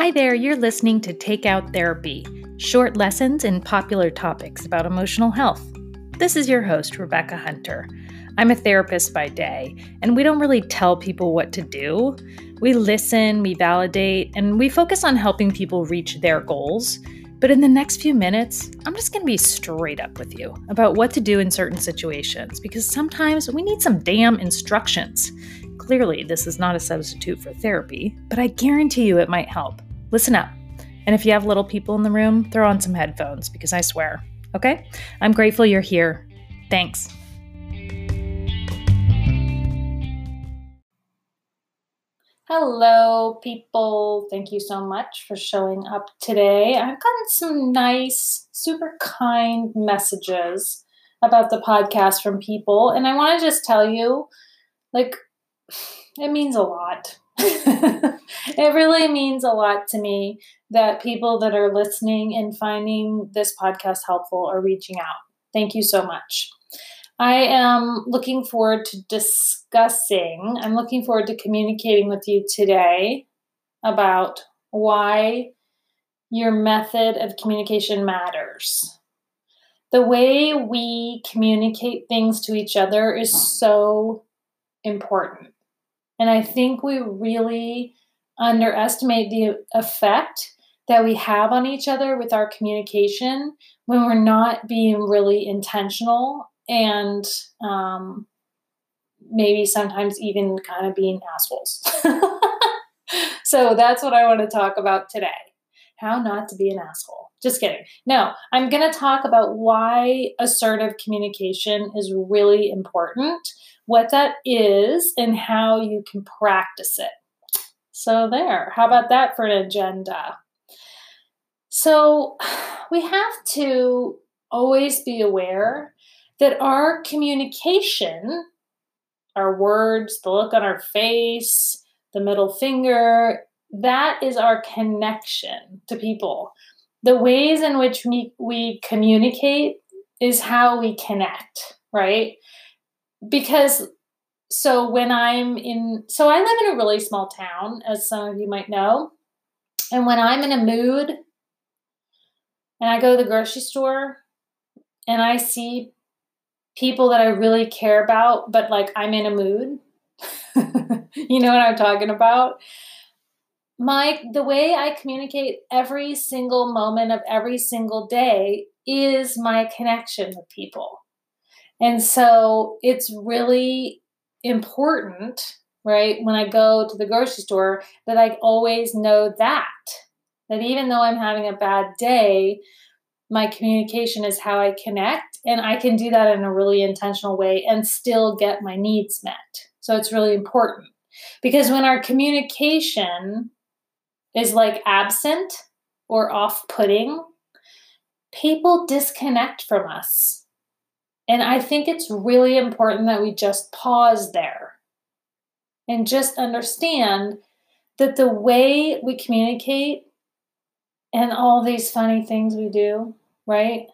Hi there, you're listening to Take Out Therapy, short lessons in popular topics about emotional health. This is your host, Rebecca Hunter. I'm a therapist by day, and we don't really tell people what to do. We listen, we validate, and we focus on helping people reach their goals. But in the next few minutes, I'm just going to be straight up with you about what to do in certain situations because sometimes we need some damn instructions. Clearly, this is not a substitute for therapy, but I guarantee you it might help. Listen up. And if you have little people in the room, throw on some headphones because I swear. Okay? I'm grateful you're here. Thanks. Hello, people. Thank you so much for showing up today. I've gotten some nice, super kind messages about the podcast from people, and I want to just tell you like, it means a lot. it really means a lot to me that people that are listening and finding this podcast helpful are reaching out. Thank you so much. I am looking forward to discussing, I'm looking forward to communicating with you today about why your method of communication matters. The way we communicate things to each other is so important. And I think we really underestimate the effect that we have on each other with our communication when we're not being really intentional and um, maybe sometimes even kind of being assholes. so that's what I want to talk about today how not to be an asshole. Just kidding. No, I'm going to talk about why assertive communication is really important, what that is, and how you can practice it. So, there. How about that for an agenda? So, we have to always be aware that our communication, our words, the look on our face, the middle finger, that is our connection to people. The ways in which we, we communicate is how we connect, right? Because so when I'm in, so I live in a really small town, as some of you might know. And when I'm in a mood and I go to the grocery store and I see people that I really care about, but like I'm in a mood. you know what I'm talking about? My the way I communicate every single moment of every single day is my connection with people. And so it's really important, right, when I go to the grocery store that I always know that that even though I'm having a bad day, my communication is how I connect, and I can do that in a really intentional way and still get my needs met. So it's really important because when our communication is like absent or off putting, people disconnect from us. And I think it's really important that we just pause there and just understand that the way we communicate and all these funny things we do right?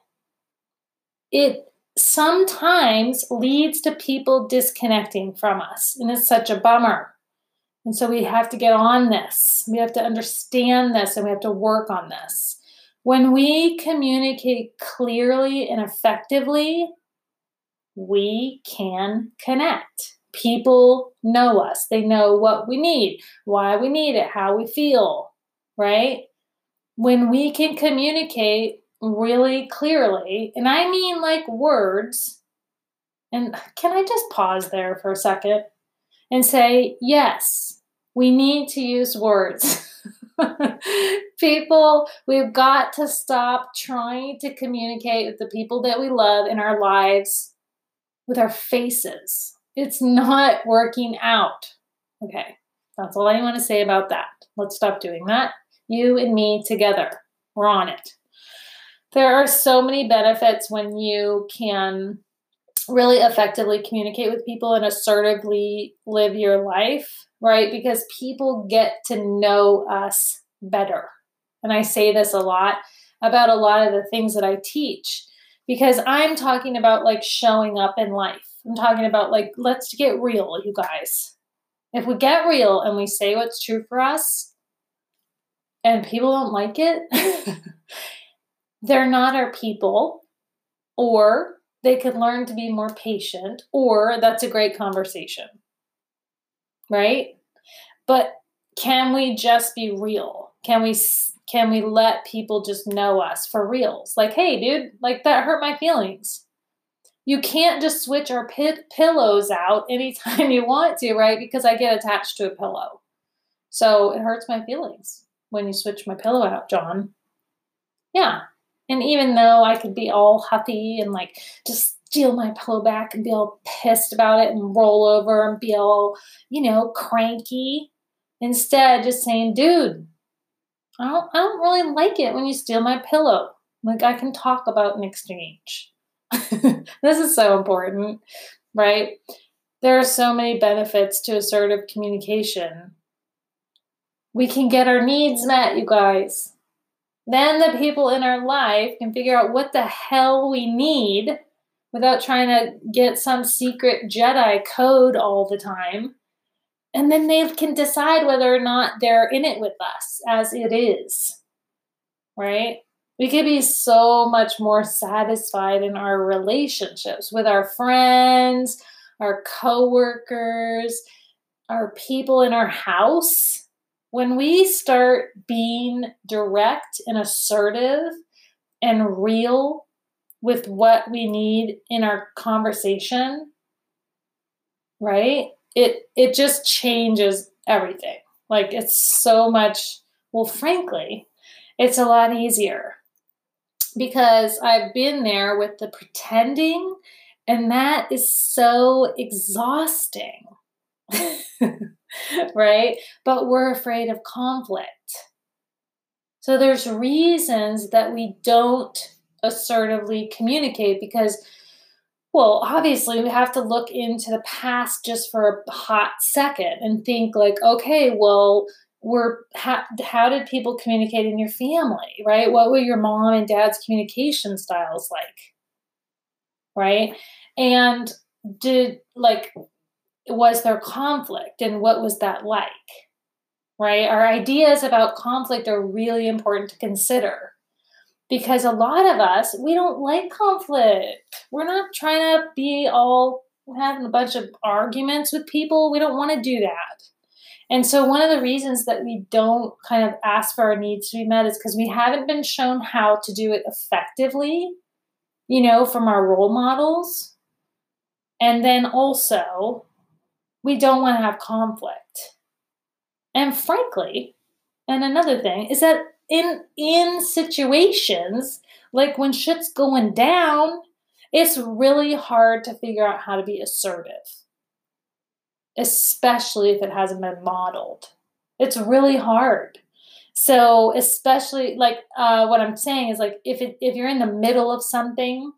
It sometimes leads to people disconnecting from us, and it's such a bummer. And so we have to get on this. We have to understand this and we have to work on this. When we communicate clearly and effectively, we can connect. People know us, they know what we need, why we need it, how we feel, right? When we can communicate really clearly, and I mean like words. And can I just pause there for a second and say, yes, we need to use words. people, we've got to stop trying to communicate with the people that we love in our lives with our faces. It's not working out. Okay, that's all I want to say about that. Let's stop doing that. You and me together. We're on it there are so many benefits when you can really effectively communicate with people and assertively live your life, right? Because people get to know us better. And I say this a lot about a lot of the things that I teach because I'm talking about like showing up in life. I'm talking about like, let's get real, you guys. If we get real and we say what's true for us, and people don't like it, they're not our people, or they could learn to be more patient, or that's a great conversation. Right? But can we just be real? Can we can we let people just know us for reals? Like, hey, dude, like that hurt my feelings. You can't just switch our pillows out anytime you want to, right? Because I get attached to a pillow. So it hurts my feelings when you switch my pillow out, John. Yeah. And even though I could be all huffy and like just steal my pillow back and be all pissed about it and roll over and be all, you know, cranky, instead just saying, dude, I don't, I don't really like it when you steal my pillow. Like I can talk about an exchange. this is so important, right? There are so many benefits to assertive communication. We can get our needs met, you guys. Then the people in our life can figure out what the hell we need without trying to get some secret Jedi code all the time. And then they can decide whether or not they're in it with us as it is. Right? We could be so much more satisfied in our relationships with our friends, our coworkers, our people in our house. When we start being direct and assertive and real with what we need in our conversation, right? It it just changes everything. Like it's so much well frankly, it's a lot easier because I've been there with the pretending, and that is so exhausting. right? But we're afraid of conflict. So there's reasons that we don't assertively communicate because well, obviously, we have to look into the past just for a hot second and think, like, okay, well, were how, how did people communicate in your family? Right? What were your mom and dad's communication styles like? Right? And did like was there conflict and what was that like? Right? Our ideas about conflict are really important to consider because a lot of us we don't like conflict we're not trying to be all having a bunch of arguments with people we don't want to do that and so, one of the reasons that we don't kind of ask for our needs to be met is because we haven't been shown how to do it effectively, you know, from our role models. And then also, we don't want to have conflict. And frankly, and another thing is that in in situations like when shit's going down, it's really hard to figure out how to be assertive especially if it hasn't been modeled. It's really hard. So, especially like uh, what I'm saying is like if it, if you're in the middle of something,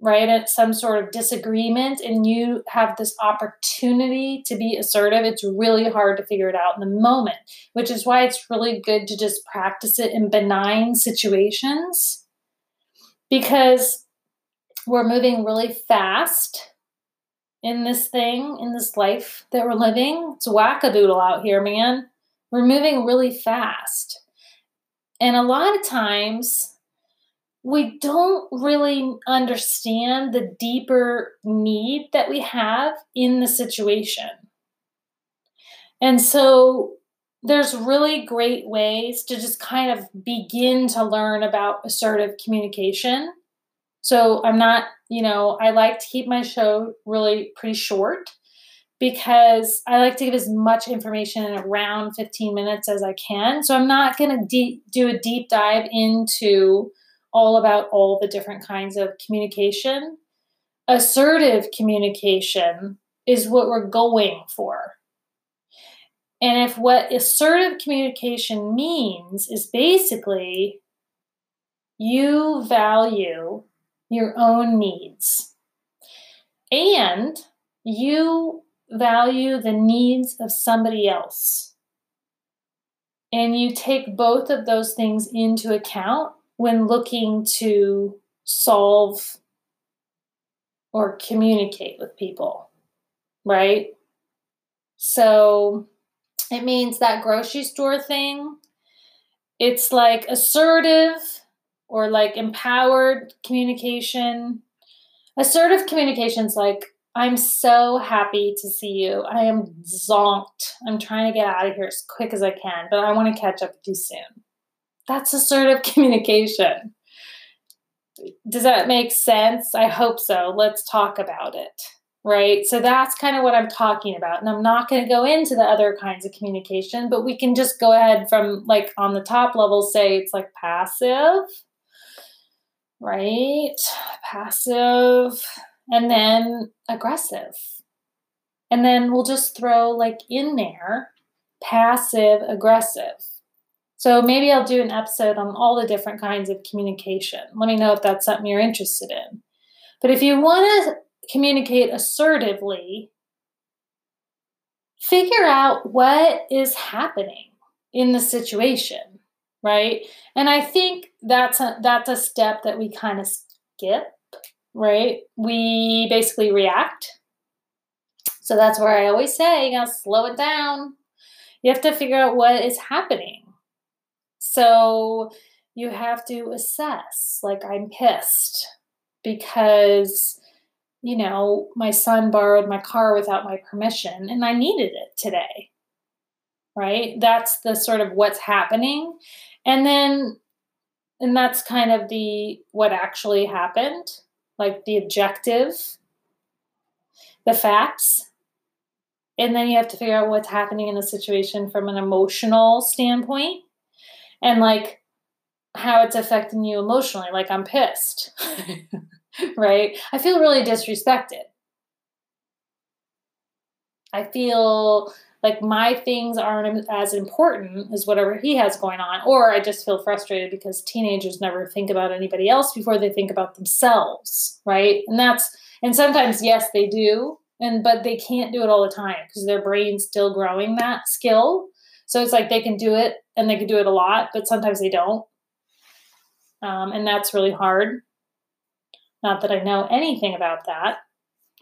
right, at some sort of disagreement, and you have this opportunity to be assertive, it's really hard to figure it out in the moment. Which is why it's really good to just practice it in benign situations, because we're moving really fast in this thing, in this life that we're living. It's wackadoodle out here, man. We're moving really fast. And a lot of times, we don't really understand the deeper need that we have in the situation. And so there's really great ways to just kind of begin to learn about assertive communication. So I'm not you know, I like to keep my show really pretty short because I like to give as much information in around 15 minutes as I can. So I'm not going to de- do a deep dive into all about all the different kinds of communication. Assertive communication is what we're going for. And if what assertive communication means is basically you value your own needs. And you value the needs of somebody else. And you take both of those things into account when looking to solve or communicate with people, right? So it means that grocery store thing it's like assertive or like empowered communication. Assertive communication is like, I'm so happy to see you. I am zonked. I'm trying to get out of here as quick as I can, but I want to catch up with you soon. That's assertive communication. Does that make sense? I hope so. Let's talk about it right? So that's kind of what I'm talking about. And I'm not going to go into the other kinds of communication, but we can just go ahead from like on the top level, say it's like passive, right? Passive, and then aggressive. And then we'll just throw like in there passive aggressive. So maybe I'll do an episode on all the different kinds of communication. Let me know if that's something you're interested in. But if you want to communicate assertively, figure out what is happening in the situation, right? And I think that's a, that's a step that we kind of skip, right? We basically react. So that's where I always say, you gotta slow it down. You have to figure out what is happening. So you have to assess, like, I'm pissed because you know, my son borrowed my car without my permission and I needed it today. Right? That's the sort of what's happening. And then, and that's kind of the what actually happened, like the objective, the facts. And then you have to figure out what's happening in the situation from an emotional standpoint and like how it's affecting you emotionally. Like, I'm pissed. right? I feel really disrespected. I feel like my things aren't as important as whatever he has going on. Or I just feel frustrated because teenagers never think about anybody else before they think about themselves, right? And that's, and sometimes, yes, they do. And, but they can't do it all the time because their brain's still growing that skill. So it's like they can do it and they can do it a lot, but sometimes they don't. Um, and that's really hard. Not that I know anything about that,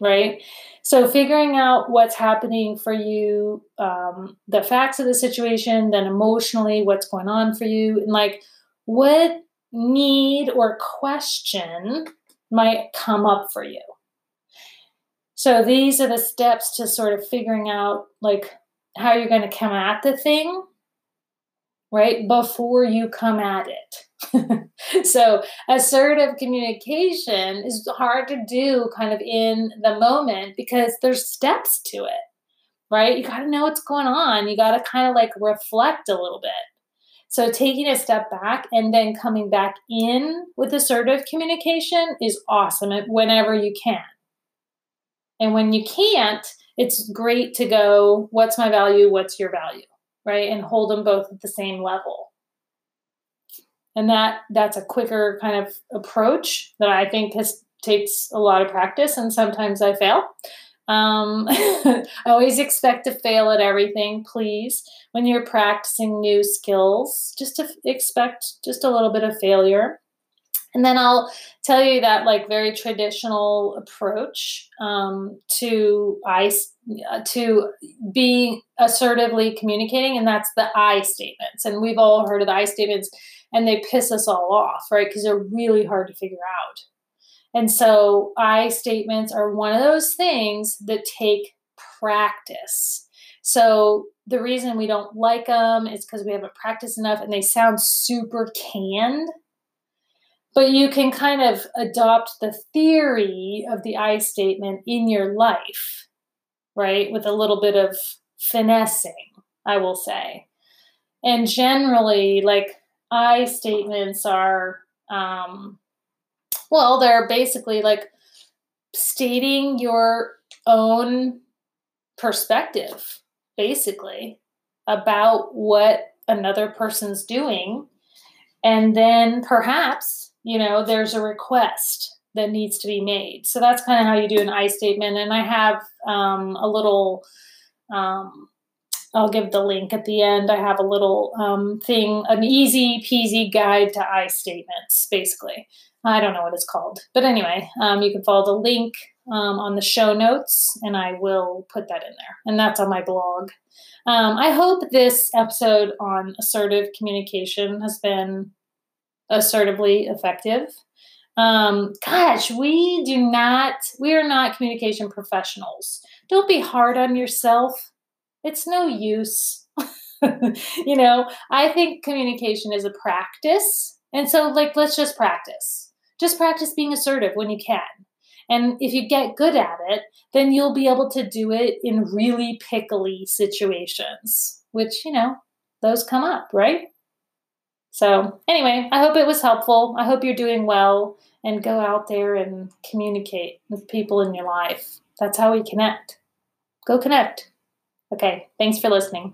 right? So, figuring out what's happening for you, um, the facts of the situation, then emotionally, what's going on for you, and like what need or question might come up for you. So, these are the steps to sort of figuring out like how you're going to come at the thing, right? Before you come at it. so assertive communication is hard to do kind of in the moment because there's steps to it right you got to know what's going on you got to kind of like reflect a little bit so taking a step back and then coming back in with assertive communication is awesome whenever you can and when you can't it's great to go what's my value what's your value right and hold them both at the same level and that that's a quicker kind of approach that I think has takes a lot of practice, and sometimes I fail. Um, I always expect to fail at everything. Please, when you're practicing new skills, just to expect just a little bit of failure. And then I'll tell you that like very traditional approach um, to I to being assertively communicating, and that's the I statements. And we've all heard of the I statements and they piss us all off, right? Because they're really hard to figure out. And so I statements are one of those things that take practice. So the reason we don't like them is because we haven't practiced enough and they sound super canned. But you can kind of adopt the theory of the I statement in your life, right? With a little bit of finessing, I will say. And generally, like I statements are, um, well, they're basically like stating your own perspective, basically, about what another person's doing. And then perhaps, you know, there's a request that needs to be made. So that's kind of how you do an I statement. And I have um, a little um, I'll give the link at the end. I have a little um, thing, an easy peasy guide to I statements, basically. I don't know what it's called. But anyway, um, you can follow the link um, on the show notes, and I will put that in there. And that's on my blog. Um, I hope this episode on assertive communication has been assertively effective. Um, gosh, we do not, we are not communication professionals. Don't be hard on yourself. It's no use. you know, I think communication is a practice. And so, like, let's just practice. Just practice being assertive when you can. And if you get good at it, then you'll be able to do it in really pickly situations, which, you know, those come up, right? So, anyway, I hope it was helpful. I hope you're doing well and go out there and communicate with people in your life. That's how we connect. Go connect. Okay, thanks for listening.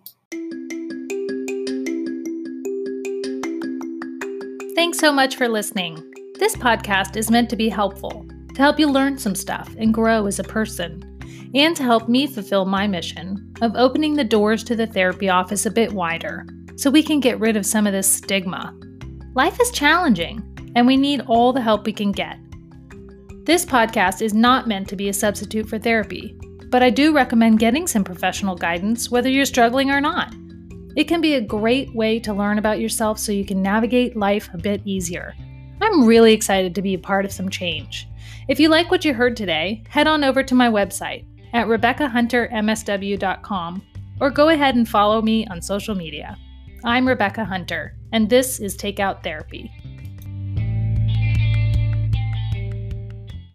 Thanks so much for listening. This podcast is meant to be helpful, to help you learn some stuff and grow as a person, and to help me fulfill my mission of opening the doors to the therapy office a bit wider so we can get rid of some of this stigma. Life is challenging, and we need all the help we can get. This podcast is not meant to be a substitute for therapy, but I do recommend getting some professional guidance whether you're struggling or not. It can be a great way to learn about yourself so you can navigate life a bit easier. I'm really excited to be a part of some change. If you like what you heard today, head on over to my website at RebeccaHunterMSW.com or go ahead and follow me on social media. I'm Rebecca Hunter, and this is Takeout Therapy.